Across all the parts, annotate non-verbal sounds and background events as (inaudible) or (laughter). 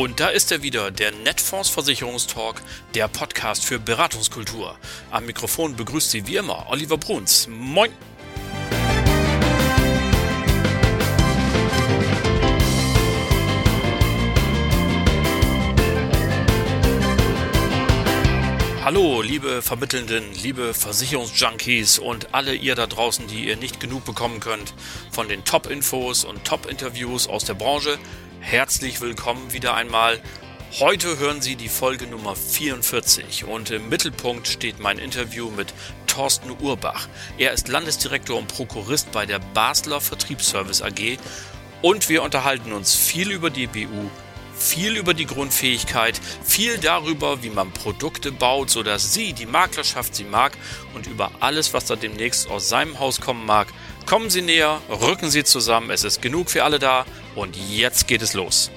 Und da ist er wieder, der Netfonds Versicherungstalk, der Podcast für Beratungskultur. Am Mikrofon begrüßt Sie wie immer Oliver Bruns. Moin! Hallo, liebe Vermittelnden, liebe Versicherungsjunkies und alle ihr da draußen, die ihr nicht genug bekommen könnt von den Top-Infos und Top-Interviews aus der Branche. Herzlich willkommen wieder einmal. Heute hören Sie die Folge Nummer 44 und im Mittelpunkt steht mein Interview mit Thorsten Urbach. Er ist Landesdirektor und Prokurist bei der Basler Vertriebsservice AG und wir unterhalten uns viel über die BU, viel über die Grundfähigkeit, viel darüber, wie man Produkte baut, sodass Sie, die Maklerschaft, sie mag und über alles, was da demnächst aus seinem Haus kommen mag. Kommen Sie näher, rücken Sie zusammen, es ist genug für alle da und jetzt geht es los.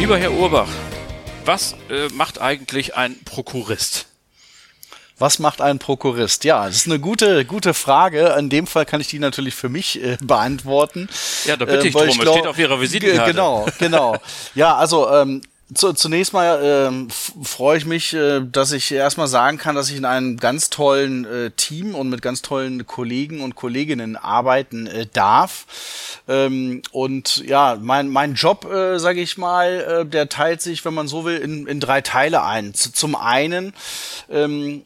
Lieber Herr Urbach, was äh, macht eigentlich ein Prokurist? Was macht ein Prokurist? Ja, das ist eine gute, gute Frage. In dem Fall kann ich die natürlich für mich äh, beantworten. Ja, da bitte ich äh, drum. Ich glaub, steht auf Ihrer Visitenkarte. Genau, genau. Ja, also ähm, zu, zunächst mal ähm, freue ich mich, äh, dass ich erstmal sagen kann, dass ich in einem ganz tollen äh, Team und mit ganz tollen Kollegen und Kolleginnen arbeiten äh, darf. Ähm, und ja, mein, mein Job, äh, sage ich mal, äh, der teilt sich, wenn man so will, in, in drei Teile ein. Z zum einen ähm,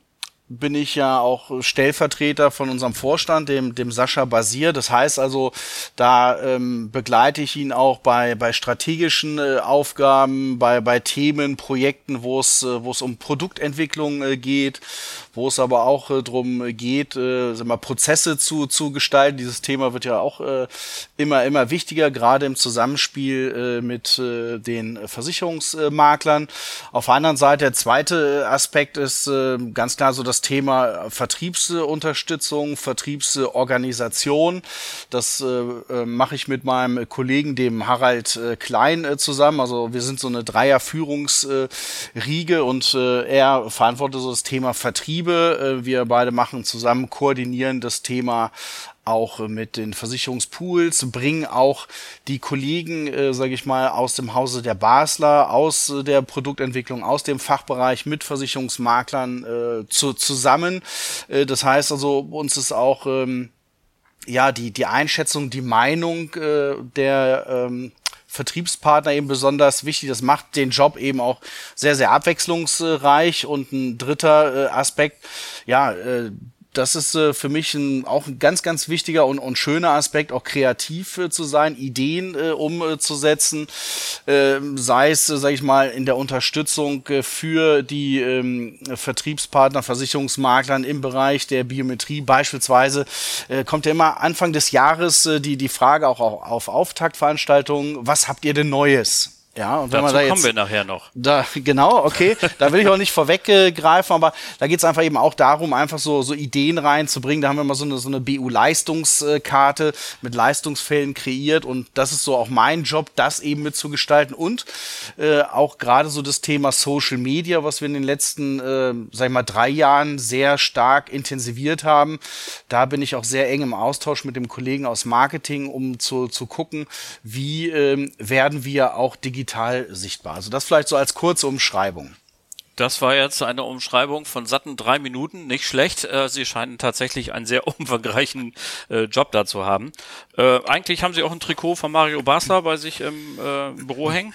bin ich ja auch Stellvertreter von unserem Vorstand, dem, dem Sascha Basier. Das heißt also, da ähm, begleite ich ihn auch bei, bei strategischen äh, Aufgaben, bei, bei Themen, Projekten, wo es, äh, wo es um Produktentwicklung äh, geht, wo es aber auch äh, darum geht, äh, sag mal, Prozesse zu, zu gestalten. Dieses Thema wird ja auch äh, immer, immer wichtiger, gerade im Zusammenspiel äh, mit äh, den Versicherungsmaklern. Auf der anderen Seite, der zweite Aspekt ist äh, ganz klar so das Thema Vertriebsunterstützung, Vertriebsorganisation. Das äh, äh, mache ich mit meinem Kollegen, dem Harald äh, Klein, äh, zusammen. Also wir sind so eine Dreier-Führungsriege und äh, er verantwortet so das Thema Vertrieb Betriebe. Äh, wir beide machen zusammen, koordinieren das Thema auch mit den Versicherungspools, bringen auch die Kollegen, äh, sage ich mal, aus dem Hause der Basler, aus der Produktentwicklung, aus dem Fachbereich mit Versicherungsmaklern äh, zu, zusammen. Äh, das heißt also, uns ist auch ähm, ja die die Einschätzung, die Meinung äh, der ähm, Vertriebspartner eben besonders wichtig. Das macht den Job eben auch sehr, sehr abwechslungsreich. Und ein dritter äh, Aspekt, ja, äh, das ist äh, für mich ein, auch ein ganz, ganz wichtiger und, und schöner Aspekt, auch kreativ äh, zu sein, Ideen äh, umzusetzen, äh, sei es, äh, sage ich mal, in der Unterstützung äh, für die ähm, Vertriebspartner, Versicherungsmaklern im Bereich der Biometrie. Beispielsweise äh, kommt ja immer Anfang des Jahres die, die Frage auch, auch auf Auftaktveranstaltungen, was habt ihr denn Neues? Ja, und wenn Dazu man da jetzt, kommen wir nachher noch. Da, (laughs) genau, okay. da will ich auch nicht (laughs) vorweggreifen, aber da geht es einfach eben auch darum, einfach so, so Ideen reinzubringen. Da haben wir mal so eine, so eine BU-Leistungskarte mit Leistungsfällen kreiert und das ist so auch mein Job, das eben mitzugestalten und äh, auch gerade so das Thema Social Media, was wir in den letzten, äh, sag ich mal, drei Jahren sehr stark intensiviert haben. Da bin ich auch sehr eng im Austausch mit dem Kollegen aus Marketing, um zu, zu gucken, wie äh, werden wir auch digital digital sichtbar. Also das vielleicht so als kurze Umschreibung. Das war jetzt eine Umschreibung von satten drei Minuten, nicht schlecht. Äh, Sie scheinen tatsächlich einen sehr (laughs) umfangreichen äh, Job da zu haben. Äh, eigentlich haben Sie auch ein Trikot von Mario Basler bei sich im äh, Büro hängen?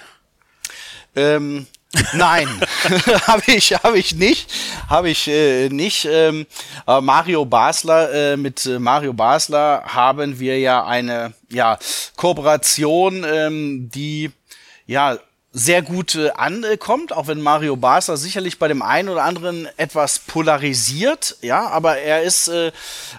Ähm, Nein, (laughs) habe ich, habe ich nicht, habe ich äh, nicht. Ähm, Mario Basler äh, mit Mario Basler haben wir ja eine ja Kooperation, ähm, die ja sehr gut äh, ankommt, auch wenn Mario Barca sicherlich bei dem einen oder anderen etwas polarisiert, ja, aber er ist äh,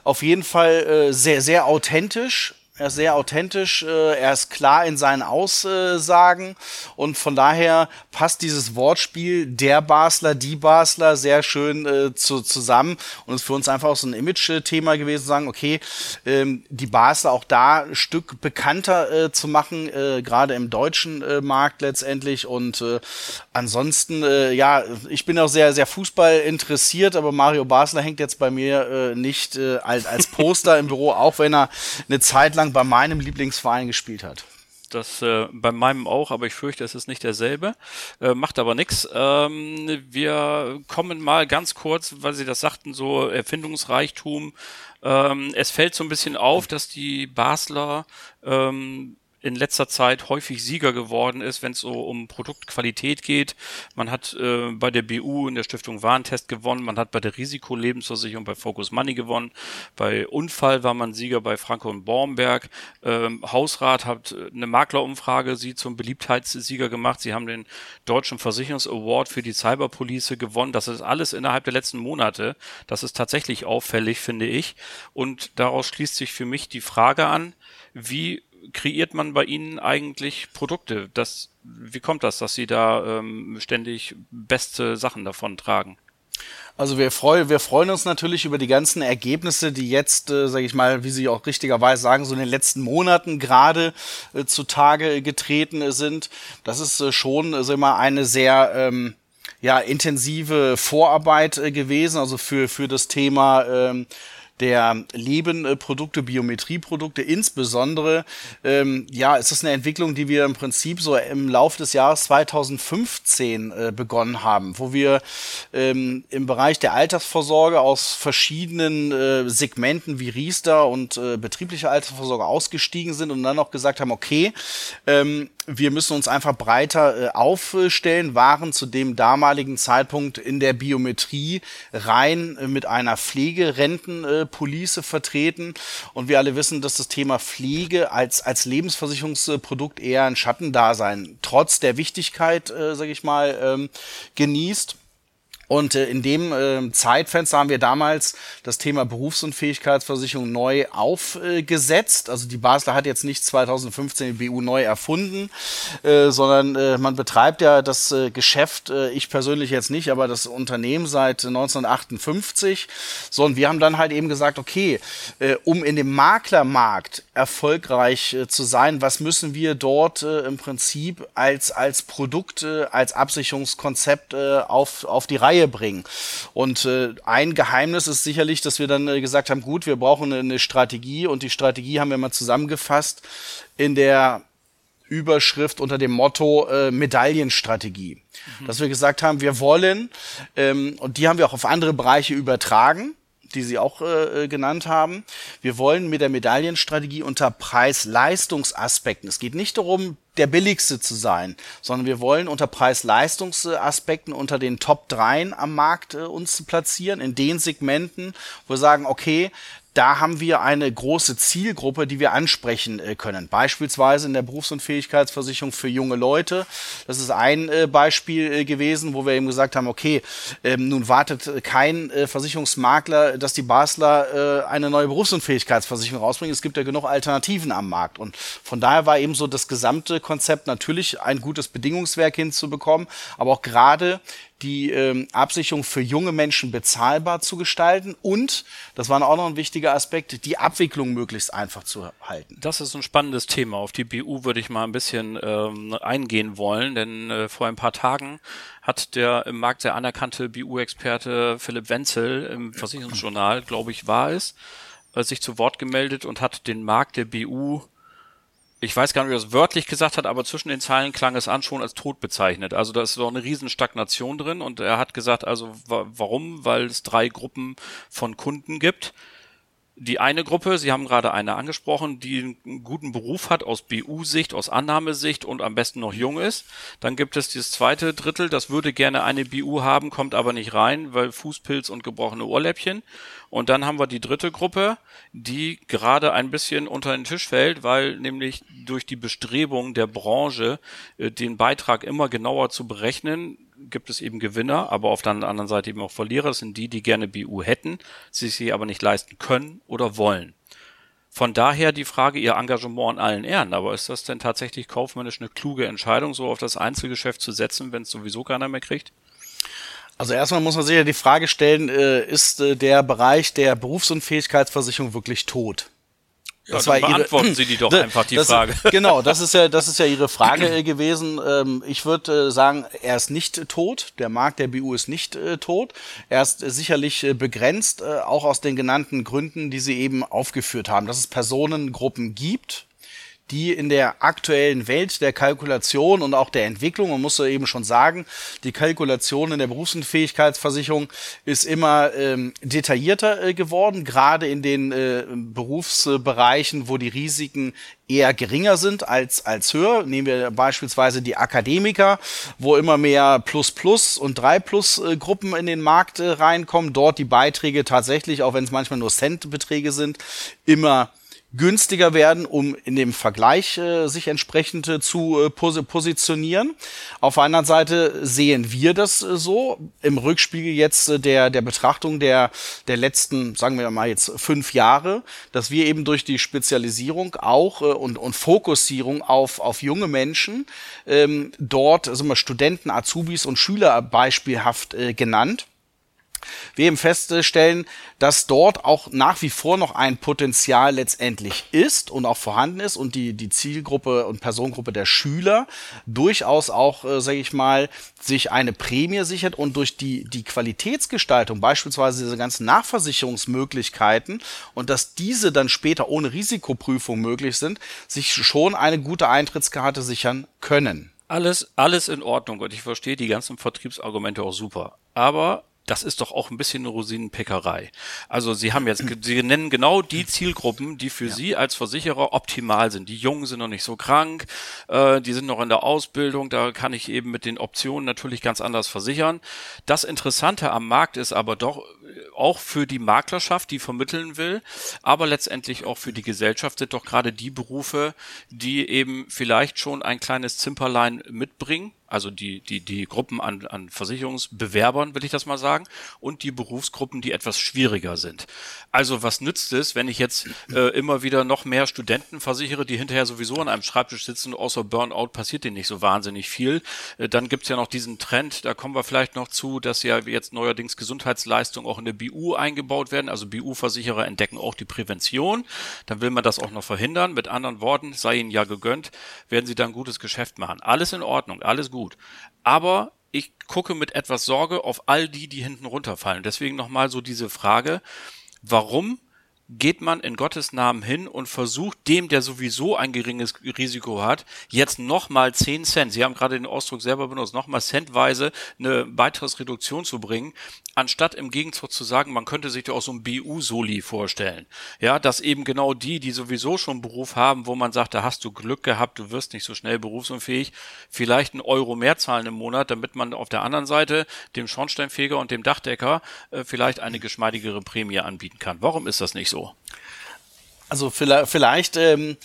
auf jeden Fall äh, sehr, sehr authentisch, er ist sehr authentisch, äh, er ist klar in seinen Aussagen und von daher passt dieses Wortspiel der Basler, die Basler sehr schön äh, zu, zusammen und ist für uns einfach auch so ein Image-Thema gewesen, zu sagen, okay, ähm, die Basler auch da ein Stück bekannter äh, zu machen, gerade im deutschen Markt letztendlich und ansonsten, ja, ich bin auch sehr, sehr Fußball interessiert, aber Mario Basler hängt jetzt bei mir nicht als, als Poster im Büro, auch wenn er eine Zeit lang bei meinem Lieblingsverein gespielt hat. Das äh, bei meinem auch, aber ich fürchte, es ist nicht derselbe. Äh, macht aber nichts. Ähm, wir kommen mal ganz kurz, weil Sie das sagten, so Erfindungsreichtum. Ähm, es fällt so ein bisschen auf, dass die Basler ähm, in letzter Zeit häufig Sieger geworden ist, wenn es so um Produktqualität geht. Man hat äh, bei der BU in der Stiftung Warentest gewonnen, man hat bei der Risikolebensversicherung bei Focus Money gewonnen, bei Unfall war man Sieger bei Franco und Bornberg. Ähm, Hausrat hat äh, eine Maklerumfrage sie zum Beliebtheitssieger gemacht. Sie haben den Deutschen Versicherungsaward für die Cyberpolice gewonnen. Das ist alles innerhalb der letzten Monate. Das ist tatsächlich auffällig, finde ich. Und daraus schließt sich für mich die Frage an, wie kreiert man bei Ihnen eigentlich Produkte? Das, wie kommt das, dass Sie da ähm, ständig beste Sachen davon tragen? Also wir freuen, wir freuen uns natürlich über die ganzen Ergebnisse, die jetzt, äh, sage ich mal, wie Sie auch richtigerweise sagen, so in den letzten Monaten gerade äh, zutage getreten sind. Das ist äh, schon, äh, sag eine sehr ähm, ja intensive Vorarbeit äh, gewesen, also für für das Thema ähm, der Lebenprodukte, Biometrieprodukte. Insbesondere, ähm, ja, ist das eine Entwicklung, die wir im Prinzip so im Laufe des Jahres 2015 äh, begonnen haben, wo wir ähm, im Bereich der Altersvorsorge aus verschiedenen äh, Segmenten wie Riester und äh, betriebliche Altersvorsorge ausgestiegen sind und dann auch gesagt haben, okay, ähm, wir müssen uns einfach breiter äh, aufstellen, waren zu dem damaligen Zeitpunkt in der Biometrie rein äh, mit einer Pflegerentenpolice vertreten. Und wir alle wissen, dass das Thema Pflege als, als Lebensversicherungsprodukt eher ein Schattendasein trotz der Wichtigkeit, äh, sage ich mal, ähm, genießt. Und äh, in dem äh, Zeitfenster haben wir damals das Thema Berufsunfähigkeitsversicherung neu aufgesetzt. also die Basler hat jetzt nicht 2015 die BU neu erfunden, äh, sondern äh, man betreibt ja das äh, Geschäft, äh, ich persönlich jetzt nicht, aber das Unternehmen seit 1958. So, und wir haben dann halt eben gesagt, okay, äh, um in dem Maklermarkt erfolgreich äh, zu sein, was müssen wir dort äh, im Prinzip als, als Produkt, äh, als Absicherungskonzept äh, auf, auf die Reihe Reihe bringen. Und äh, ein Geheimnis ist sicherlich, dass wir dann äh, gesagt haben, gut, wir brauchen eine Strategie und die Strategie haben wir mal zusammengefasst in der Überschrift unter dem Motto äh, Medaillenstrategie. Mhm. Dass wir gesagt haben, wir wollen, ähm, und die haben wir auch auf andere Bereiche übertragen, die Sie auch äh, äh, genannt haben. Wir wollen mit der Medaillenstrategie unter Preis-Leistungsaspekten. Es geht nicht darum, der billigste zu sein, sondern wir wollen unter Preis-Leistungsaspekten unter den Top 3 am Markt äh, uns platzieren, in den Segmenten, wo wir sagen, okay, da haben wir eine große Zielgruppe, die wir ansprechen äh, können. Beispielsweise in der Berufsunfähigkeitsversicherung für junge Leute. Das ist ein äh, Beispiel äh, gewesen, wo wir eben gesagt haben, okay, ähm, nun wartet kein Versicherungsmakler, dass die Basler eine neue Berufsunfähigkeitsversicherung rausbringen. Es gibt ja genug Alternativen am Markt. Und von daher war eben so das gesamte Konzept natürlich ein gutes Bedingungswerk hinzubekommen, aber auch gerade die ähm, Absicherung für junge Menschen bezahlbar zu gestalten und, das war auch noch ein wichtiger Aspekt, die Abwicklung möglichst einfach zu halten. Das ist ein spannendes Thema. Auf die BU würde ich mal ein bisschen ähm, eingehen wollen, denn äh, vor ein paar Tagen hat der im Markt sehr anerkannte BU-Experte Philipp Wenzel im Versicherungsjournal, glaube ich, war es, äh, sich zu Wort gemeldet und hat den Markt der BU ich weiß gar nicht, ob er das wörtlich gesagt hat, aber zwischen den Zeilen klang es an schon als tot bezeichnet. Also da ist doch eine riesen Stagnation drin und er hat gesagt, also warum? Weil es drei Gruppen von Kunden gibt die eine Gruppe, Sie haben gerade eine angesprochen, die einen guten Beruf hat aus BU-Sicht, aus Annahmesicht und am besten noch jung ist. Dann gibt es das zweite Drittel, das würde gerne eine BU haben, kommt aber nicht rein, weil Fußpilz und gebrochene Ohrläppchen. Und dann haben wir die dritte Gruppe, die gerade ein bisschen unter den Tisch fällt, weil nämlich durch die Bestrebung der Branche, äh, den Beitrag immer genauer zu berechnen, gibt es eben Gewinner, aber auf der anderen Seite eben auch Verlierer. Das sind die, die gerne BU hätten, sie sie aber nicht leisten können oder wollen. Von daher die Frage, Ihr Engagement an allen Ehren, aber ist das denn tatsächlich kaufmännisch eine kluge Entscheidung, so auf das Einzelgeschäft zu setzen, wenn es sowieso keiner mehr kriegt? Also erstmal muss man sich ja die Frage stellen, äh, ist äh, der Bereich der Berufsunfähigkeitsversicherung wirklich tot? Ja, das war beantworten ihre, Sie die doch (clears throat) einfach die das, Frage. (laughs) Genau, das ist ja, das ist ja Ihre Frage äh, (clears throat) gewesen. Ähm, ich würde äh, sagen, er ist nicht tot. Der Markt der BU ist nicht äh, tot. Er ist sicherlich begrenzt, auch aus den genannten Gründen, die Sie eben aufgeführt haben, dass es Personengruppen gibt, die in der aktuellen Welt der Kalkulation und auch der Entwicklung, man muss ja eben schon sagen, die Kalkulation in der Berufsunfähigkeitsversicherung ist immer ähm, detaillierter äh, geworden, gerade in den äh, Berufsbereichen, wo die Risiken eher geringer sind als, als höher. Nehmen wir beispielsweise die Akademiker, wo immer mehr Plus Plus und drei Plus äh, Gruppen in den Markt äh, reinkommen. Dort die Beiträge tatsächlich, auch wenn es manchmal nur Centbeträge sind, immer günstiger werden, um in dem Vergleich äh, sich entsprechend äh, zu äh, pos positionieren. Auf der anderen Seite sehen wir das äh, so im Rückspiegel jetzt äh, der, der Betrachtung der, der letzten, sagen wir mal jetzt fünf Jahre, dass wir eben durch die Spezialisierung auch äh, und, und Fokussierung auf, auf junge Menschen ähm, dort, also mal Studenten, Azubis und Schüler beispielhaft äh, genannt, wir eben feststellen, dass dort auch nach wie vor noch ein Potenzial letztendlich ist und auch vorhanden ist und die, die Zielgruppe und Personengruppe der Schüler durchaus auch, äh, sage ich mal, sich eine Prämie sichert und durch die, die Qualitätsgestaltung, beispielsweise diese ganzen Nachversicherungsmöglichkeiten und dass diese dann später ohne Risikoprüfung möglich sind, sich schon eine gute Eintrittskarte sichern können. Alles, alles in Ordnung und ich verstehe die ganzen Vertriebsargumente auch super. Aber das ist doch auch ein bisschen eine Rosinenpickerei. Also Sie haben jetzt, Sie nennen genau die Zielgruppen, die für ja. Sie als Versicherer optimal sind. Die Jungen sind noch nicht so krank, äh, die sind noch in der Ausbildung, da kann ich eben mit den Optionen natürlich ganz anders versichern. Das Interessante am Markt ist aber doch auch für die Maklerschaft, die vermitteln will, aber letztendlich auch für die Gesellschaft sind doch gerade die Berufe, die eben vielleicht schon ein kleines Zimperlein mitbringen also die, die, die Gruppen an, an Versicherungsbewerbern, will ich das mal sagen, und die Berufsgruppen, die etwas schwieriger sind. Also was nützt es, wenn ich jetzt äh, immer wieder noch mehr Studenten versichere, die hinterher sowieso an einem Schreibtisch sitzen, außer Burnout passiert denen nicht so wahnsinnig viel. Äh, dann gibt's ja noch diesen Trend, da kommen wir vielleicht noch zu, dass ja jetzt neuerdings Gesundheitsleistungen auch in der BU eingebaut werden. Also BU-Versicherer entdecken auch die Prävention. Dann will man das auch noch verhindern. Mit anderen Worten, sei ihnen ja gegönnt, werden sie dann gutes Geschäft machen. Alles in Ordnung, alles gut. Aber ich gucke mit etwas Sorge auf all die, die hinten runterfallen. Deswegen nochmal so diese Frage, warum geht man in Gottes Namen hin und versucht dem, der sowieso ein geringes Risiko hat, jetzt nochmal 10 Cent, Sie haben gerade den Ausdruck selber benutzt, nochmal centweise eine Beitragsreduktion zu bringen, anstatt im Gegenzug zu sagen, man könnte sich ja auch so ein BU-Soli vorstellen. Ja, dass eben genau die, die sowieso schon einen Beruf haben, wo man sagt, da hast du Glück gehabt, du wirst nicht so schnell berufsunfähig, vielleicht einen Euro mehr zahlen im Monat, damit man auf der anderen Seite dem Schornsteinfeger und dem Dachdecker äh, vielleicht eine geschmeidigere Prämie anbieten kann. Warum ist das nicht so? So? Also vielleicht, vielleicht ähm,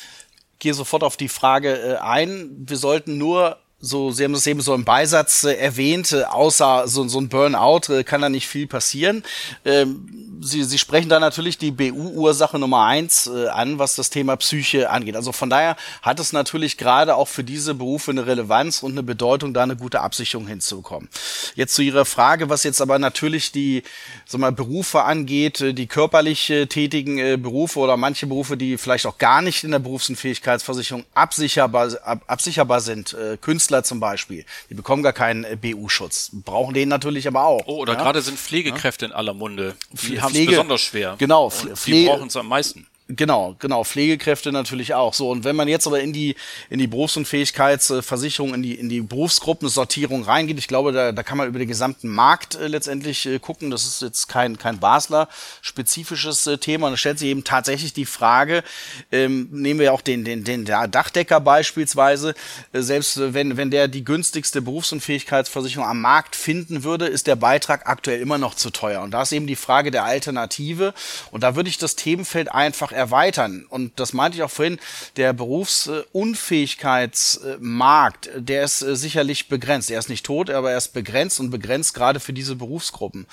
gehe sofort auf die Frage äh, ein. Wir sollten nur so, Sie haben es eben so im Beisatz äh, erwähnt, äh, außer so, so ein Burnout äh, kann da nicht viel passieren. Ähm, Sie, Sie sprechen da natürlich die BU-Ursache Nummer eins äh, an, was das Thema Psyche angeht. Also von daher hat es natürlich gerade auch für diese Berufe eine Relevanz und eine Bedeutung, da eine gute Absicherung hinzubekommen. Jetzt zu Ihrer Frage, was jetzt aber natürlich die sag mal, Berufe angeht, äh, die körperlich äh, tätigen äh, Berufe oder manche Berufe, die vielleicht auch gar nicht in der Berufsunfähigkeitsversicherung absicherbar, ab, absicherbar sind, äh, Künstler zum Beispiel, die bekommen gar keinen äh, BU-Schutz, brauchen den natürlich aber auch. Oh, oder ja? gerade sind Pflegekräfte ja? in aller Munde. Die haben es besonders schwer. Genau, Pflege, die brauchen es am meisten. Genau, genau, Pflegekräfte natürlich auch. So, und wenn man jetzt aber in die, in die Berufsunfähigkeitsversicherung, in die, in die Berufsgruppensortierung reingeht, ich glaube, da, da kann man über den gesamten Markt äh, letztendlich äh, gucken. Das ist jetzt kein, kein Basler-spezifisches äh, Thema. Und da stellt sich eben tatsächlich die Frage, ähm, nehmen wir auch den, den, den Dachdecker beispielsweise, äh, selbst wenn, wenn der die günstigste Berufsunfähigkeitsversicherung am Markt finden würde, ist der Beitrag aktuell immer noch zu teuer. Und da ist eben die Frage der Alternative. Und da würde ich das Themenfeld einfach erweitern. Und das meinte ich auch vorhin, der Berufsunfähigkeitsmarkt, der ist äh, sicherlich begrenzt. Er ist nicht tot, aber er ist begrenzt und begrenzt gerade für diese Berufsgruppen.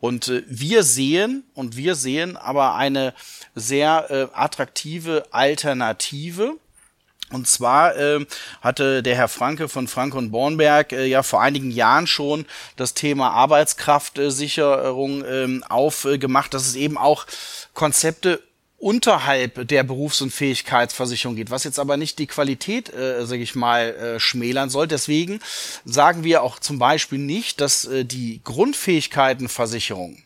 Und äh, wir sehen, und wir sehen aber eine sehr äh, attraktive Alternative und zwar äh, hatte der Herr Franke von Franke und Bornberg äh, ja vor einigen Jahren schon das Thema Arbeitskraftsicherung äh, aufgemacht, dass es eben auch Konzepte unterhalb der Berufs- und Fähigkeitsversicherung geht, was jetzt aber nicht die Qualität, äh, sage ich mal, äh, schmälern soll. Deswegen sagen wir auch zum Beispiel nicht, dass äh, die Grundfähigkeitenversicherung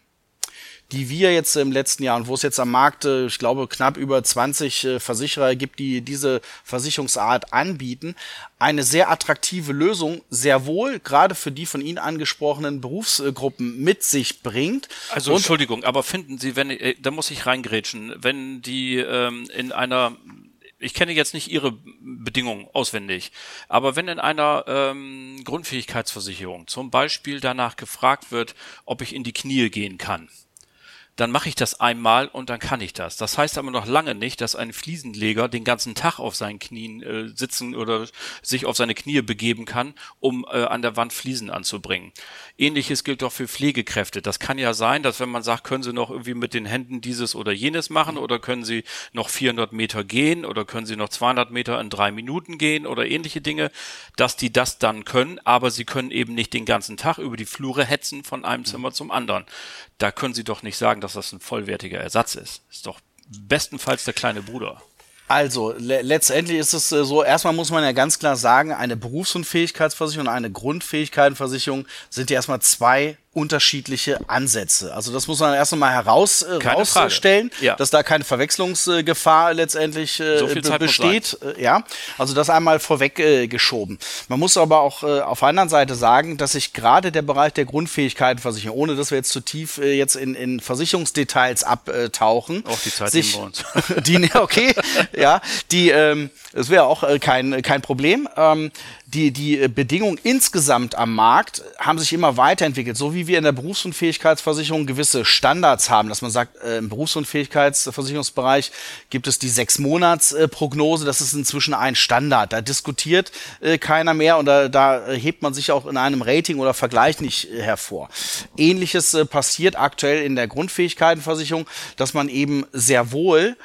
die wir jetzt im letzten Jahr und wo es jetzt am Markt, äh, ich glaube, knapp über 20 äh, Versicherer gibt, die diese Versicherungsart anbieten, eine sehr attraktive Lösung sehr wohl gerade für die von Ihnen angesprochenen Berufsgruppen mit sich bringt. Also und Entschuldigung, aber finden Sie, wenn äh, da muss ich reingrätschen, wenn die ähm, in einer ich kenne jetzt nicht Ihre Bedingungen auswendig, aber wenn in einer ähm, Grundfähigkeitsversicherung zum Beispiel danach gefragt wird, ob ich in die Knie gehen kann, dann mache ich das einmal und dann kann ich das. Das heißt aber noch lange nicht, dass ein Fliesenleger den ganzen Tag auf seinen Knien äh, sitzen oder sich auf seine Knie begeben kann, um äh, an der Wand Fliesen anzubringen. Ähnliches gilt doch für Pflegekräfte. Das kann ja sein, dass wenn man sagt, können Sie noch irgendwie mit den Händen dieses oder jenes machen oder können Sie noch 400 Meter gehen oder können Sie noch 200 Meter in drei Minuten gehen oder ähnliche Dinge, dass die das dann können, aber sie können eben nicht den ganzen Tag über die Flure hetzen von einem Zimmer zum anderen da können Sie doch nicht sagen, dass das ein vollwertiger Ersatz ist. Ist doch bestenfalls der kleine Bruder. Also, le letztendlich ist es äh, so, erstmal muss man ja ganz klar sagen, eine Berufsunfähigkeitsversicherung und eine Grundfähigkeitenversicherung sind ja erstmal zwei unterschiedliche Ansätze. Also das muss man erst einmal heraus, äh, herausstellen, ja. dass da keine Verwechslungsgefahr letztendlich äh, so besteht. Äh, ja, also das einmal vorweg äh, geschoben. Man muss aber auch äh, auf der anderen Seite sagen, dass sich gerade der Bereich der Grundfähigkeitenversicherung, ohne dass wir jetzt zu tief äh, jetzt in, in Versicherungsdetails abtauchen, auch die Zeit sich, bei uns. (laughs) die, okay, ja, die, ähm, das wäre auch äh, kein kein Problem. Ähm, die, die Bedingungen insgesamt am Markt haben sich immer weiterentwickelt, so wie wir in der Berufsunfähigkeitsversicherung gewisse Standards haben, dass man sagt, äh, im Berufsunfähigkeitsversicherungsbereich gibt es die Sechs-Monats-Prognose, das ist inzwischen ein Standard. Da diskutiert äh, keiner mehr und da, da hebt man sich auch in einem Rating oder Vergleich nicht äh, hervor. Ähnliches äh, passiert aktuell in der Grundfähigkeitenversicherung, dass man eben sehr wohl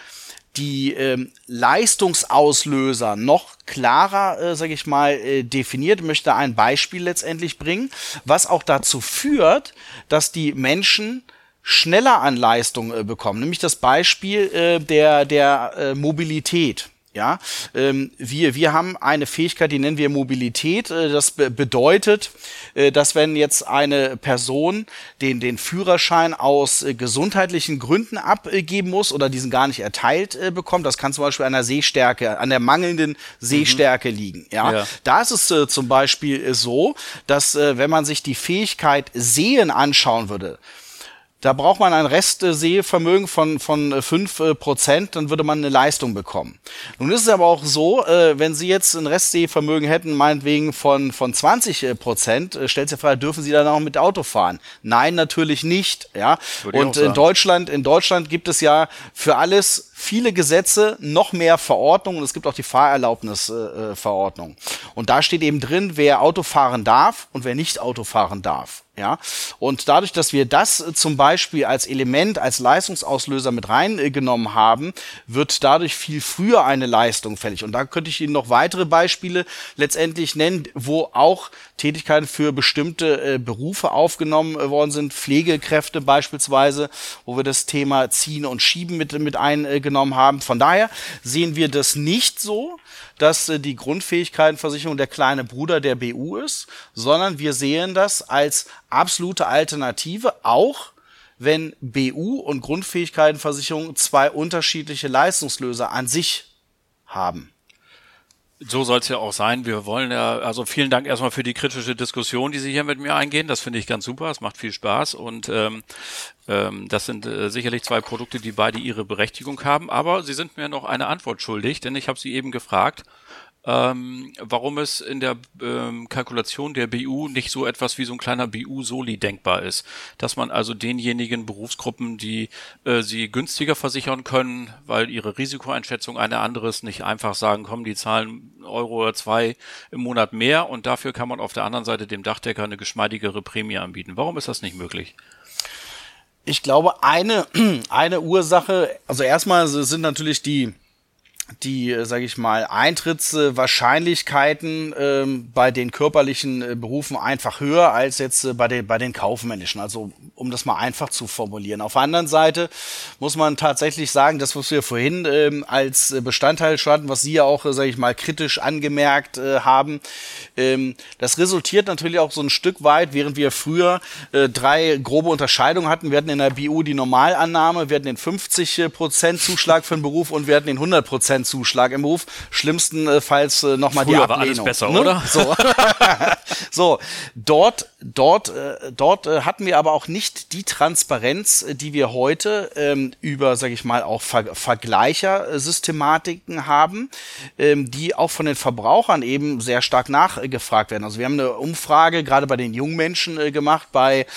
die ähm, Leistungsauslöser noch klarer, äh, sage ich mal, äh, definiert. Möchte ein Beispiel letztendlich bringen, was auch dazu führt, dass die Menschen schneller an Leistung äh, bekommen. Nämlich das Beispiel äh, der, der äh, Mobilität. Ja, ähm, wir, wir haben eine Fähigkeit, die nennen wir Mobilität. Äh, das be bedeutet, äh, dass wenn jetzt eine Person den, den Führerschein aus äh, gesundheitlichen Gründen abgeben muss oder diesen gar nicht erteilt äh, bekommt, das kann zum Beispiel an der Sehstärke, an der mangelnden Sehstärke mhm. liegen. Ja? ja, da ist es äh, zum Beispiel äh, so, dass wenn man sich die Fähigkeit Sehen anschauen würde, da braucht man ein Restsehvermögen von, von 5 äh, Prozent, dann würde man eine Leistung bekommen. Nun ist es aber auch so, äh, wenn Sie jetzt ein Restsehvermögen hätten, meinetwegen von, von 20 äh, Prozent, stellt sich die Frage, dürfen Sie dann auch mit Auto fahren? Nein, natürlich nicht. Ja? Und in Deutschland, in Deutschland gibt es ja für alles viele Gesetze, noch mehr Verordnungen es gibt auch die Fahrerlaubnisverordnung. Äh, und da steht eben drin, wer Auto fahren darf und wer nicht Auto fahren darf. Ja, und dadurch, dass wir das zum Beispiel als Element, als Leistungsauslöser mit reingenommen haben, wird dadurch viel früher eine Leistung fällig. Und da könnte ich Ihnen noch weitere Beispiele letztendlich nennen, wo auch Tätigkeiten für bestimmte äh, Berufe aufgenommen äh, worden sind, Pflegekräfte beispielsweise, wo wir das Thema Ziehen und Schieben mit, mit eingenommen haben. Von daher sehen wir das nicht so, dass äh, die Grundfähigkeitenversicherung der kleine Bruder der BU ist, sondern wir sehen das als absolute Alternative, auch wenn BU und Grundfähigkeitenversicherung zwei unterschiedliche Leistungslöser an sich haben. So soll es ja auch sein. Wir wollen ja, also vielen Dank erstmal für die kritische Diskussion, die Sie hier mit mir eingehen. Das finde ich ganz super. Es macht viel Spaß und ähm, ähm, das sind äh, sicherlich zwei Produkte, die beide ihre Berechtigung haben. Aber Sie sind mir noch eine Antwort schuldig, denn ich habe Sie eben gefragt, ähm, warum es in der ähm, Kalkulation der BU nicht so etwas wie so ein kleiner BU-Soli denkbar ist. Dass man also denjenigen Berufsgruppen, die äh, sie günstiger versichern können, weil ihre Risikoeinschätzung eine andere ist, nicht einfach sagen, komm, die zahlen Euro oder zwei im Monat mehr und dafür kann man auf der anderen Seite dem Dachdecker eine geschmeidigere Prämie anbieten. Warum ist das nicht möglich? Ich glaube, eine, (clears throat) eine Ursache, also erstmal sind natürlich die die, äh, sage ich mal, Eintrittswahrscheinlichkeiten ähm, bei den körperlichen äh, Berufen einfach höher als jetzt äh, bei, den, bei den kaufmännischen. Also um das mal einfach zu formulieren. Auf der anderen Seite muss man tatsächlich sagen, das, was wir vorhin ähm, als Bestandteil standen, was Sie ja auch, äh, sage ich mal, kritisch angemerkt äh, haben, ähm, das resultiert natürlich auch so ein Stück weit, während wir früher äh, drei grobe Unterscheidungen hatten. Wir hatten in der BU die Normalannahme, wir hatten den 50% Zuschlag für den Beruf und wir hatten den 100% Zuschlag im Beruf. Schlimmstenfalls äh, nochmal die Ablehnung. War alles besser, ne? oder? So. (laughs) (laughs) so, dort, dort, äh, dort äh, hatten wir aber auch nicht die Transparenz, äh, die wir heute ähm, über, sage ich mal, auch Ver Vergleichersystematiken haben, ähm, die auch von den Verbrauchern eben sehr stark nachgefragt werden. Also wir haben eine Umfrage gerade bei den jungen Menschen äh, gemacht bei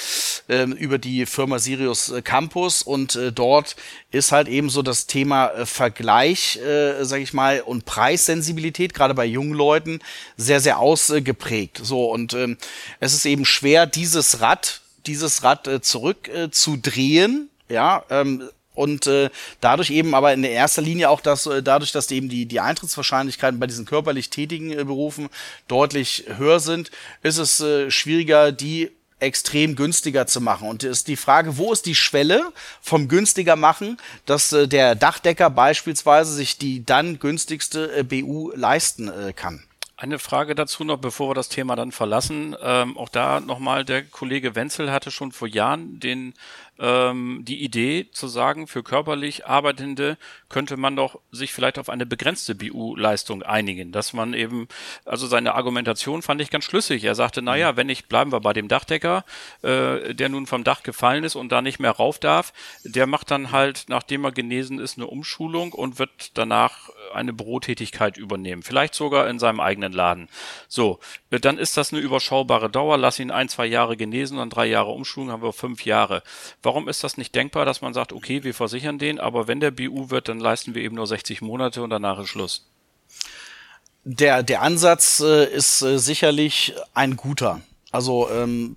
ähm, über die Firma Sirius äh, Campus und äh, dort ist halt eben so das Thema äh, Vergleich, äh, sage ich mal, und Preissensibilität, gerade bei jungen Leuten, sehr, sehr ausgeprägt. So, und ähm, es ist eben schwer, dieses Rad, dieses Rad äh, zurück äh, ja, ähm, und äh, dadurch eben aber in erster Linie auch das, äh, dadurch, dass eben die, die Eintrittswahrscheinlichkeiten bei diesen körperlich tätigen äh, Berufen deutlich höher sind, ist es äh, schwieriger, die extrem günstiger zu machen. Und ist die Frage, wo ist die Schwelle vom günstiger machen, dass äh, der Dachdecker beispielsweise sich die dann günstigste äh, BU leisten äh, kann? Eine Frage dazu noch, bevor wir das Thema dann verlassen. Ähm, auch da nochmal, der Kollege Wenzel hatte schon vor Jahren den ähm, die Idee zu sagen, für körperlich Arbeitende könnte man doch sich vielleicht auf eine begrenzte BU-Leistung einigen, dass man eben, also seine Argumentation fand ich ganz schlüssig. Er sagte, naja, wenn ich, bleiben wir bei dem Dachdecker, äh, der nun vom Dach gefallen ist und da nicht mehr rauf darf, der macht dann halt, nachdem er genesen ist, eine Umschulung und wird danach eine Bürotätigkeit übernehmen. Vielleicht sogar in seinem eigenen Laden. So, dann ist das eine überschaubare Dauer. Lass ihn ein, zwei Jahre genesen, dann drei Jahre Umschulung, haben wir fünf Jahre. Warum ist das nicht denkbar, dass man sagt, okay, wir versichern den, aber wenn der BU wird, dann leisten wir eben nur 60 Monate und danach ist Schluss? Der, der Ansatz äh, ist äh, sicherlich ein guter. Also ähm,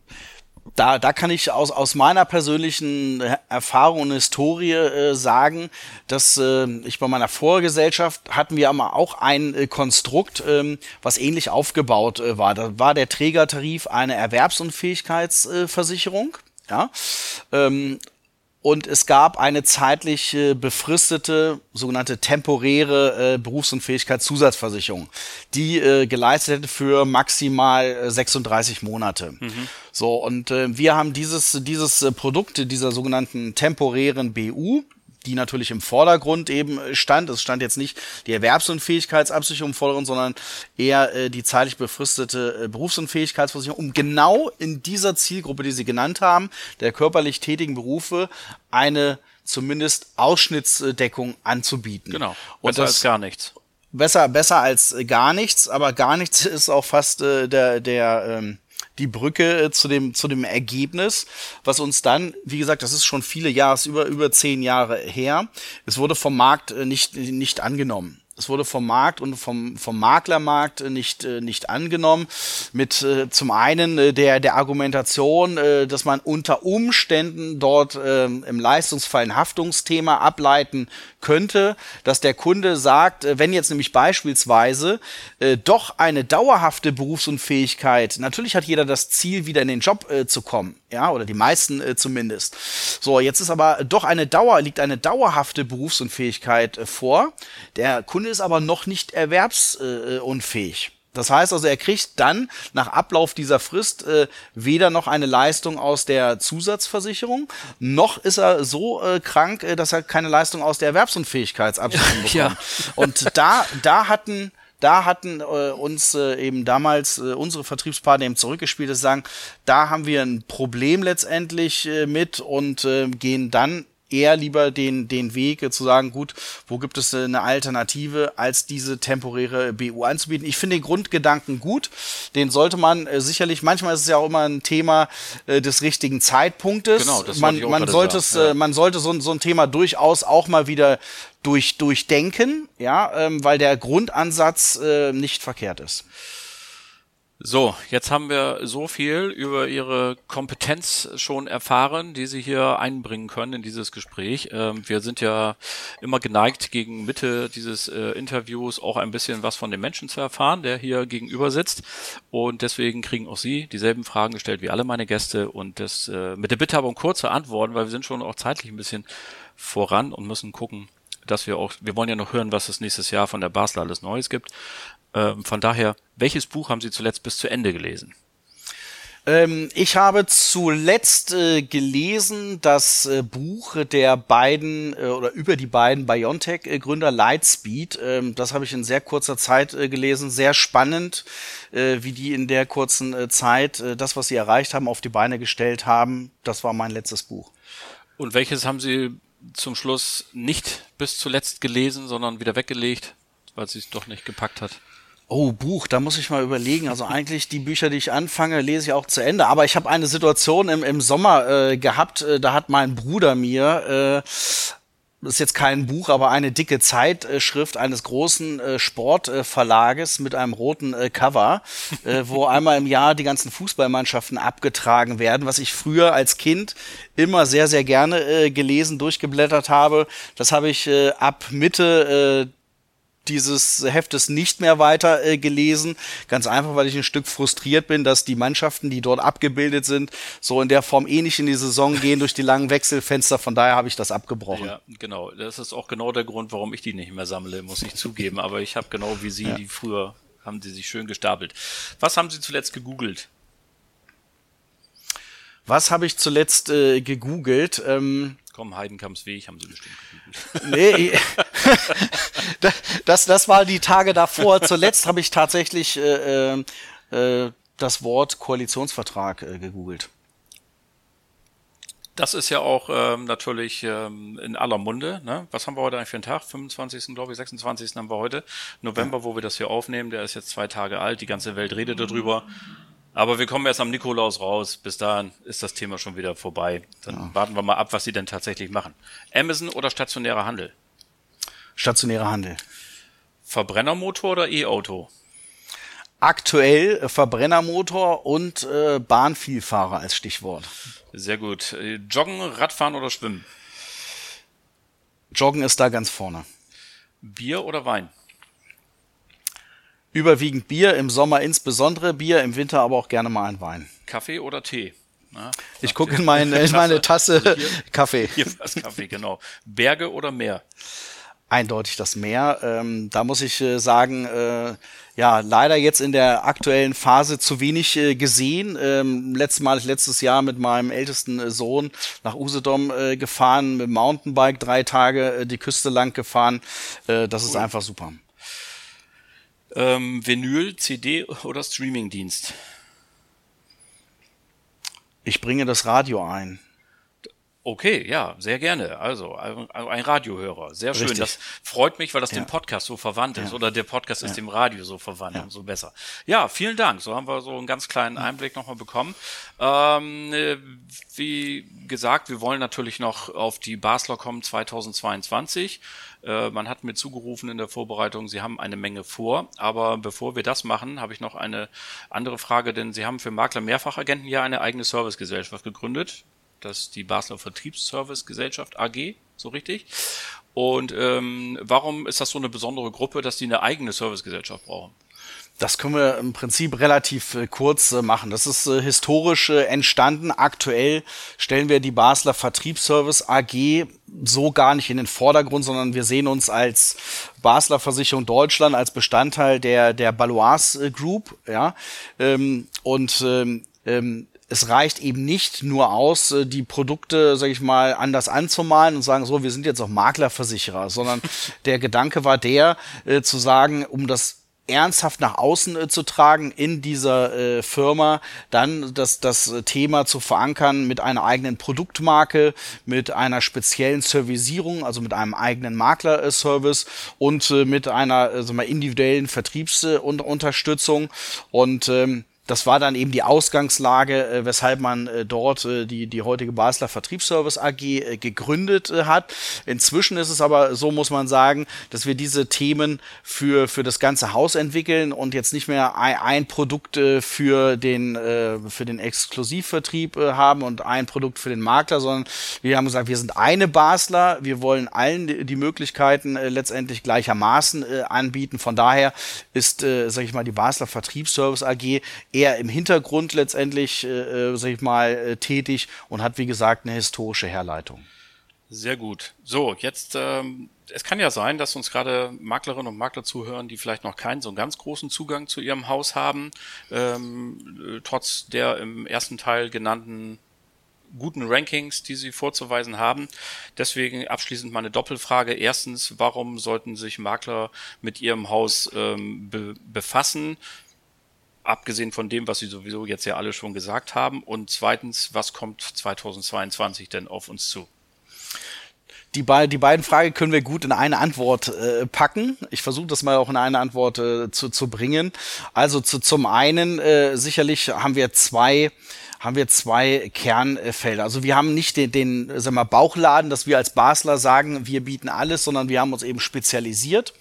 da, da kann ich aus, aus meiner persönlichen Erfahrung und Historie äh, sagen, dass äh, ich bei meiner Vorgesellschaft hatten wir aber auch ein äh, Konstrukt, ähm, was ähnlich aufgebaut äh, war. Da war der Trägertarif eine Erwerbsunfähigkeitsversicherung. Ja? Ähm, und es gab eine zeitlich äh, befristete, sogenannte temporäre äh, Berufsunfähigkeitszusatzversicherung, die äh, geleistet hätte für maximal 36 äh, Monate. Mhm. So, und äh, wir haben dieses, dieses äh, Produkt dieser sogenannten temporären BU, die natürlich im Vordergrund eben äh, stand. Es stand jetzt nicht die Erwerbsunfähigkeitsabsicherung im Vordergrund, sondern eher äh, die zeitlich befristete äh, Berufsunfähigkeitsversicherung, um genau in dieser Zielgruppe, die Sie genannt haben, der körperlich tätigen Berufe, eine zumindest Ausschnittsdeckung anzubieten. Genau. Und das als gar nichts. Besser, besser als gar nichts, aber gar nichts (laughs) ist auch fast äh, der, der ähm, die Brücke äh, zu dem, zu dem Ergebnis, was uns dann, wie gesagt, das ist schon viele Jahre, über, über zehn Jahre her, es wurde vom Markt äh, nicht, nicht angenommen. Es wurde vom Markt und vom, vom Maklermarkt nicht, äh, nicht angenommen. Mit äh, zum einen äh, der, der Argumentation, dass man unter Umständen dort äh, im Leistungsfall ein Haftungsthema ableiten könnte, dass der Kunde sagt, wenn jetzt nämlich beispielsweise doch eine dauerhafte Berufsunfähigkeit, natürlich hat jeder das Ziel, wieder in den Job zu kommen, ja, oder die meisten zumindest. So, jetzt ist aber doch eine Dauer, liegt eine dauerhafte Berufsunfähigkeit äh, vor. Der Kunde ist aber noch nicht erwerbsunfähig. Das heißt also, er kriegt dann nach Ablauf dieser Frist äh, weder noch eine Leistung aus der Zusatzversicherung, noch ist er so äh, krank, äh, dass er keine Leistung aus der Erwerbsunfähigkeitsabsicherung (laughs) bekommt. Ja. Und da, da hatten da hatten äh, uns äh, eben damals äh, unsere Vertriebspartner eben zurückgespielt, dass sagen, da haben wir ein Problem letztendlich äh, mit und äh, gehen dann eher lieber den, den Weg äh, zu sagen, gut, wo gibt es äh, eine Alternative, als diese temporäre BU anzubieten. Ich finde den Grundgedanken gut, den sollte man äh, sicherlich, manchmal ist es ja auch immer ein Thema äh, des richtigen Zeitpunktes. Genau, das man, man sollte es, ja. äh, man sollte so, so ein Thema durchaus auch mal wieder durch, durchdenken, ja, ähm, weil der Grundansatz äh, nicht verkehrt ist. So, jetzt haben wir so viel über Ihre Kompetenz schon erfahren, die Sie hier einbringen können in dieses Gespräch. Ähm, wir sind ja immer geneigt, gegen Mitte dieses äh, Interviews auch ein bisschen was von dem Menschen zu erfahren, der hier gegenüber sitzt. Und deswegen kriegen auch Sie dieselben Fragen gestellt wie alle meine Gäste und das äh, mit der Bitte aber um kurze Antworten, weil wir sind schon auch zeitlich ein bisschen voran und müssen gucken, dass wir auch, wir wollen ja noch hören, was es nächstes Jahr von der Basler alles Neues gibt. Ähm, von daher, welches Buch haben Sie zuletzt bis zu Ende gelesen? Ähm, ich habe zuletzt äh, gelesen das äh, Buch der beiden äh, oder über die beiden BioNTech-Gründer Lightspeed. Ähm, das habe ich in sehr kurzer Zeit gelesen. Sehr spannend, wie die in der kurzen Zeit das, was sie erreicht haben, auf die Beine gestellt haben. Das war mein letztes Buch. Und welches haben Sie zum Schluss nicht bis zuletzt gelesen, sondern wieder weggelegt, weil sie es doch nicht gepackt hat? Oh, Buch, da muss ich mal überlegen. Also eigentlich die Bücher, die ich anfange, lese ich auch zu Ende. Aber ich habe eine Situation im, im Sommer äh, gehabt, äh, da hat mein Bruder mir, äh, das ist jetzt kein Buch, aber eine dicke Zeitschrift eines großen äh, Sportverlages mit einem roten äh, Cover, äh, wo (laughs) einmal im Jahr die ganzen Fußballmannschaften abgetragen werden, was ich früher als Kind immer sehr, sehr gerne gelesen, durchgeblättert habe. Das habe ich ab Mitte dieses Heftes nicht mehr weiter äh, gelesen. Ganz einfach, weil ich ein Stück frustriert bin, dass die Mannschaften, die dort abgebildet sind, so in der Form eh nicht in die Saison gehen durch die langen Wechselfenster. Von daher habe ich das abgebrochen. Ja, genau. Das ist auch genau der Grund, warum ich die nicht mehr sammle, muss ich zugeben. Aber ich habe genau wie Sie, ja. die früher haben die sich schön gestapelt. Was haben Sie zuletzt gegoogelt? Was habe ich zuletzt äh, gegoogelt? Ähm, Komm, Heidenkamps Weg haben sie bestimmt gegoogelt. (laughs) Nee, (laughs) das, das war die Tage davor. Zuletzt habe ich tatsächlich äh, äh, äh, das Wort Koalitionsvertrag äh, gegoogelt. Das ist ja auch ähm, natürlich ähm, in aller Munde. Ne? Was haben wir heute eigentlich für einen Tag? 25. glaube ich, 26. haben wir heute. November, wo wir das hier aufnehmen. Der ist jetzt zwei Tage alt. Die ganze Welt redet darüber. Aber wir kommen erst am Nikolaus raus. Bis dahin ist das Thema schon wieder vorbei. Dann ja. warten wir mal ab, was sie denn tatsächlich machen. Amazon oder stationärer Handel? Stationärer Handel. Verbrennermotor oder E-Auto? Aktuell äh, Verbrennermotor und äh, Bahnvielfahrer als Stichwort. Sehr gut. Äh, Joggen, Radfahren oder Schwimmen? Joggen ist da ganz vorne. Bier oder Wein? Überwiegend Bier, im Sommer insbesondere Bier, im Winter aber auch gerne mal ein Wein. Kaffee oder Tee? Na, ich gucke in, meine, (laughs) in meine Tasse also hier, (laughs) Kaffee. Hier das Kaffee, genau. Berge oder Meer? Eindeutig das Meer. Ähm, da muss ich äh, sagen, äh, ja, leider jetzt in der aktuellen Phase zu wenig äh, gesehen. Ähm, letztes Mal, letztes Jahr mit meinem ältesten äh, Sohn nach Usedom äh, gefahren, mit Mountainbike drei Tage äh, die Küste lang gefahren. Das cool. ist einfach super. Ähm, Vinyl, CD oder Streamingdienst? Ich bringe das Radio ein. Okay, ja, sehr gerne. Also ein Radiohörer, sehr schön. Richtig. Das freut mich, weil das ja. dem Podcast so verwandt ist ja. oder der Podcast ja. ist dem Radio so verwandt, ja. umso besser. Ja, vielen Dank. So haben wir so einen ganz kleinen Einblick nochmal bekommen. Ähm, äh, wie gesagt, wir wollen natürlich noch auf die Basler kommen 2022. Äh, man hat mir zugerufen in der Vorbereitung, Sie haben eine Menge vor. Aber bevor wir das machen, habe ich noch eine andere Frage, denn Sie haben für Makler Mehrfachagenten ja eine eigene Servicegesellschaft gegründet. Das ist die Basler Vertriebsservice-Gesellschaft AG, so richtig. Und ähm, warum ist das so eine besondere Gruppe, dass die eine eigene Servicegesellschaft brauchen? Das können wir im Prinzip relativ äh, kurz äh, machen. Das ist äh, historisch äh, entstanden. Aktuell stellen wir die Basler Vertriebsservice AG so gar nicht in den Vordergrund, sondern wir sehen uns als Basler Versicherung Deutschland als Bestandteil der der Balois äh, Group, ja. Ähm, und ähm, ähm, es reicht eben nicht nur aus, äh, die Produkte, sag ich mal, anders anzumalen und sagen, so, wir sind jetzt auch Maklerversicherer, sondern (laughs) der Gedanke war der, äh, zu sagen, um das ernsthaft nach außen äh, zu tragen in dieser äh, Firma, dann das, das Thema zu verankern mit einer eigenen Produktmarke, mit einer speziellen Servicierung, also mit einem eigenen Makler-Service und äh, mit einer äh, mal, individuellen Vertriebsunterstützung. und ähm, das war dann eben die Ausgangslage, äh, weshalb man äh, dort äh, die, die heutige Basler Vertriebsservice AG äh, gegründet äh, hat. Inzwischen ist es aber so, muss man sagen, dass wir diese Themen für, für das ganze Haus entwickeln und jetzt nicht mehr ein, ein Produkt äh, für, den, äh, für den Exklusivvertrieb äh, haben und ein Produkt für den Makler, sondern wir haben gesagt, wir sind eine Basler, wir wollen allen die Möglichkeiten äh, letztendlich gleichermaßen äh, anbieten. Von daher ist, äh, sage ich mal, die Basler Vertriebsservice AG eher im Hintergrund letztendlich, äh, äh, sag ich mal, äh, tätig und hat, wie gesagt, eine historische Herleitung. Sehr gut. So, jetzt, ähm, es kann ja sein, dass uns gerade Maklerinnen und Makler zuhören, die vielleicht noch keinen so ganz großen Zugang zu ihrem Haus haben, ähm, äh, trotz der im ersten Teil genannten guten Rankings, die sie vorzuweisen haben. Deswegen abschließend meine Doppelfrage. Erstens, warum sollten sich Makler mit ihrem Haus ähm, be befassen? Abgesehen von dem, was Sie sowieso jetzt ja alle schon gesagt haben? Und zweitens, was kommt 2022 denn auf uns zu? Die, be die beiden Fragen können wir gut in eine Antwort äh, packen. Ich versuche das mal auch in eine Antwort äh, zu, zu bringen. Also zu, zum einen, äh, sicherlich haben wir zwei haben wir zwei Kernfelder. Also wir haben nicht den, den sag mal, Bauchladen, dass wir als Basler sagen, wir bieten alles, sondern wir haben uns eben spezialisiert.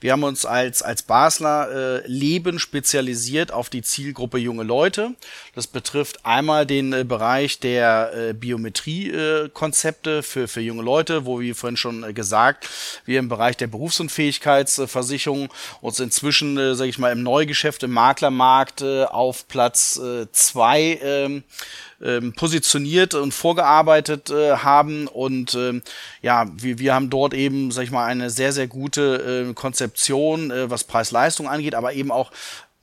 Wir haben uns als, als Basler äh, Leben spezialisiert auf die Zielgruppe junge Leute. Das betrifft einmal den äh, Bereich der äh, Biometrie-Konzepte äh, für, für junge Leute, wo wie vorhin schon äh, gesagt, wir im Bereich der Berufsunfähigkeitsversicherung uns inzwischen, äh, sage ich mal, im Neugeschäft, im Maklermarkt äh, auf Platz äh, zwei ähm, ähm, positioniert und vorgearbeitet äh, haben. Und ähm, ja, wir, wir haben dort eben, sag ich mal, eine sehr, sehr gute äh, Konzeption, äh, was Preis-Leistung angeht, aber eben auch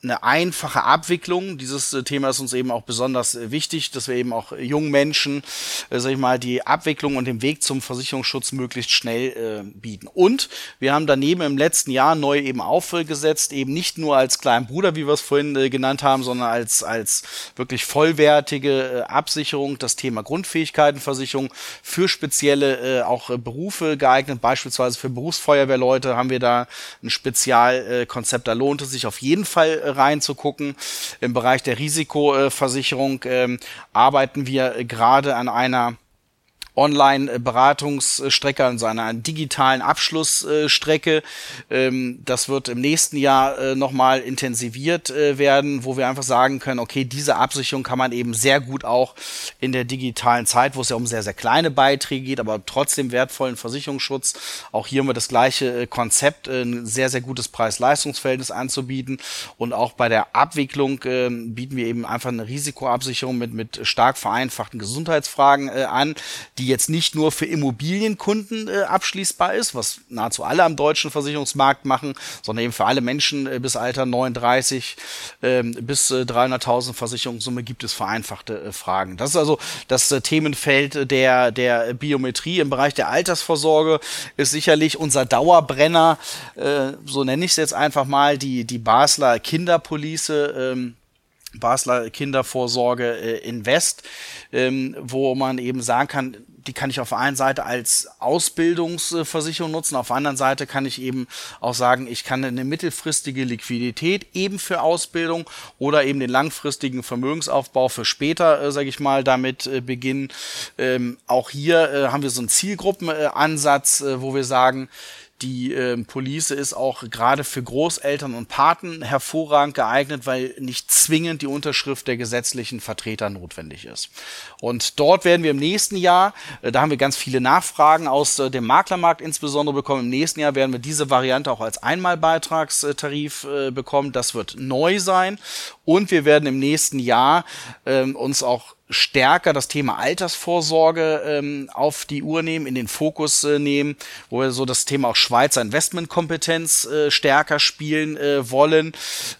eine einfache Abwicklung. Dieses äh, Thema ist uns eben auch besonders äh, wichtig, dass wir eben auch jungen Menschen, äh, sag ich mal, die Abwicklung und den Weg zum Versicherungsschutz möglichst schnell äh, bieten. Und wir haben daneben im letzten Jahr neu eben aufgesetzt, eben nicht nur als kleinen Bruder, wie wir es vorhin äh, genannt haben, sondern als, als wirklich vollwertige äh, Absicherung, das Thema Grundfähigkeitenversicherung für spezielle äh, auch äh, Berufe geeignet, beispielsweise für Berufsfeuerwehrleute haben wir da ein Spezialkonzept, da lohnt es sich auf jeden Fall reinzugucken. Im Bereich der Risikoversicherung ähm, arbeiten wir gerade an einer Online-Beratungsstrecke, also einer digitalen Abschlussstrecke. Ähm, das wird im nächsten Jahr äh, nochmal intensiviert äh, werden, wo wir einfach sagen können, okay, diese Absicherung kann man eben sehr gut auch in der digitalen Zeit, wo es ja um sehr, sehr kleine Beiträge geht, aber trotzdem wertvollen Versicherungsschutz. Auch hier haben wir das gleiche äh, Konzept, ein sehr, sehr gutes Preis-Leistungs-Verhältnis anzubieten. Und auch bei der Abwicklung ähm, bieten wir eben einfach eine Risikoabsicherung mit, mit stark vereinfachten Gesundheitsfragen an, die die jetzt nicht nur für Immobilienkunden äh, abschließbar ist, was nahezu alle am deutschen Versicherungsmarkt machen, sondern eben für alle Menschen äh, bis Alter 39 äh, bis äh, 300.000 Versicherungssumme gibt es vereinfachte äh, Fragen. Das ist also das äh, Themenfeld der, der Biometrie im Bereich der Altersvorsorge ist sicherlich unser Dauerbrenner, äh, so nenne ich es jetzt einfach mal, die, die Basler Kinderpolice. Ähm, Basler Kindervorsorge äh, Invest, ähm, wo man eben sagen kann, die kann ich auf der einen Seite als Ausbildungsversicherung nutzen, auf der anderen Seite kann ich eben auch sagen, ich kann eine mittelfristige Liquidität eben für Ausbildung oder eben den langfristigen Vermögensaufbau für später, äh, sage ich mal, damit äh, beginnen. Ähm, auch hier äh, haben wir so einen Zielgruppenansatz, äh, wo wir sagen, die äh, Police ist auch gerade für Großeltern und Paten hervorragend geeignet, weil nicht zwingend die Unterschrift der gesetzlichen Vertreter notwendig ist. Und dort werden wir im nächsten Jahr, äh, da haben wir ganz viele Nachfragen aus äh, dem Maklermarkt insbesondere bekommen, im nächsten Jahr werden wir diese Variante auch als Einmalbeitragstarif äh, bekommen. Das wird neu sein. Und wir werden im nächsten Jahr ähm, uns auch stärker das Thema Altersvorsorge ähm, auf die Uhr nehmen, in den Fokus äh, nehmen, wo wir so das Thema auch Schweizer Investmentkompetenz äh, stärker spielen äh, wollen.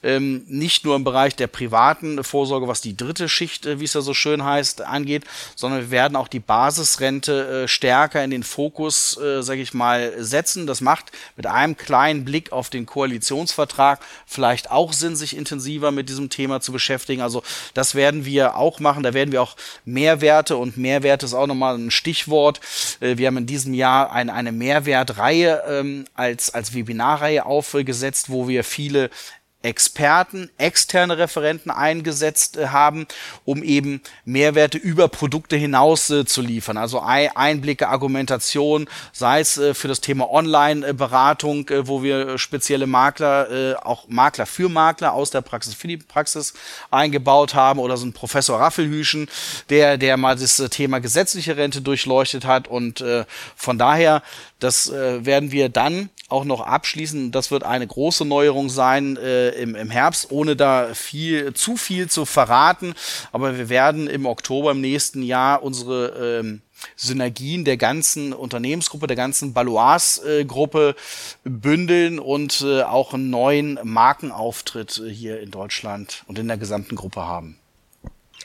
Ähm, nicht nur im Bereich der privaten Vorsorge, was die dritte Schicht, äh, wie es ja so schön heißt, angeht, sondern wir werden auch die Basisrente äh, stärker in den Fokus, äh, sage ich mal, setzen. Das macht mit einem kleinen Blick auf den Koalitionsvertrag vielleicht auch Sinn, sich intensiver mit diesem Thema zu beschäftigen. Also das werden wir auch machen. Da werden wir wir auch Mehrwerte und Mehrwert ist auch nochmal ein Stichwort. Äh, wir haben in diesem Jahr eine, eine Mehrwertreihe ähm, als, als Webinarreihe aufgesetzt, wo wir viele Experten, externe Referenten eingesetzt äh, haben, um eben Mehrwerte über Produkte hinaus äh, zu liefern. Also Einblicke, Argumentation, sei es äh, für das Thema Online-Beratung, äh, wo wir spezielle Makler, äh, auch Makler für Makler aus der Praxis für die Praxis eingebaut haben oder so ein Professor Raffelhüschen, der, der mal das äh, Thema gesetzliche Rente durchleuchtet hat und von daher, das werden wir dann auch noch abschließen. Das wird eine große Neuerung sein äh, im, im Herbst, ohne da viel, zu viel zu verraten. Aber wir werden im Oktober im nächsten Jahr unsere ähm, Synergien der ganzen Unternehmensgruppe, der ganzen Balois-Gruppe bündeln und äh, auch einen neuen Markenauftritt äh, hier in Deutschland und in der gesamten Gruppe haben.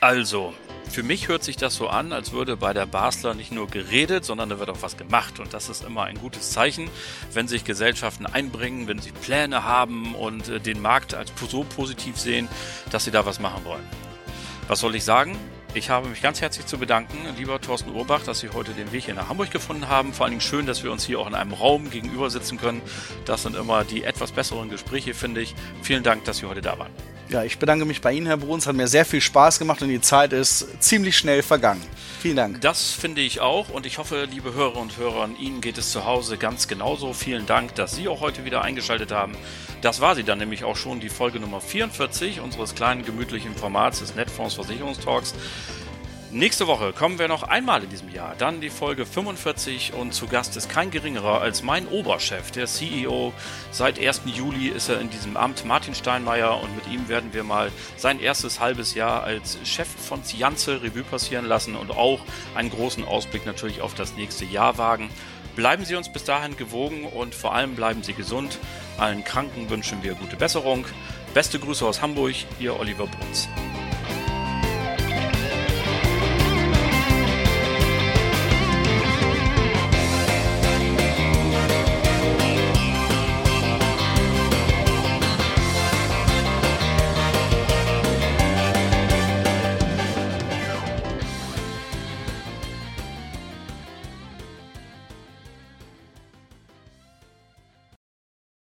Also, für mich hört sich das so an, als würde bei der Basler nicht nur geredet, sondern da wird auch was gemacht. Und das ist immer ein gutes Zeichen, wenn sich Gesellschaften einbringen, wenn sie Pläne haben und äh, den Markt als so positiv sehen, dass sie da was machen wollen. Was soll ich sagen? Ich habe mich ganz herzlich zu bedanken, lieber Thorsten Urbach, dass Sie heute den Weg hier nach Hamburg gefunden haben. Vor allen Dingen schön, dass wir uns hier auch in einem Raum gegenüber sitzen können. Das sind immer die etwas besseren Gespräche, finde ich. Vielen Dank, dass Sie heute da waren. Ja, ich bedanke mich bei Ihnen, Herr Bruns. Hat mir sehr viel Spaß gemacht und die Zeit ist ziemlich schnell vergangen. Vielen Dank. Das finde ich auch und ich hoffe, liebe Hörer und Hörer, Ihnen geht es zu Hause ganz genauso. Vielen Dank, dass Sie auch heute wieder eingeschaltet haben. Das war sie dann nämlich auch schon, die Folge Nummer 44 unseres kleinen gemütlichen Formats des Netfonds Versicherungstalks. Nächste Woche kommen wir noch einmal in diesem Jahr, dann die Folge 45 und zu Gast ist kein geringerer als mein Oberchef, der CEO. Seit 1. Juli ist er in diesem Amt, Martin Steinmeier, und mit ihm werden wir mal sein erstes halbes Jahr als Chef von Zianze Revue passieren lassen und auch einen großen Ausblick natürlich auf das nächste Jahr wagen. Bleiben Sie uns bis dahin gewogen und vor allem bleiben Sie gesund. Allen Kranken wünschen wir gute Besserung. Beste Grüße aus Hamburg, Ihr Oliver Bruns.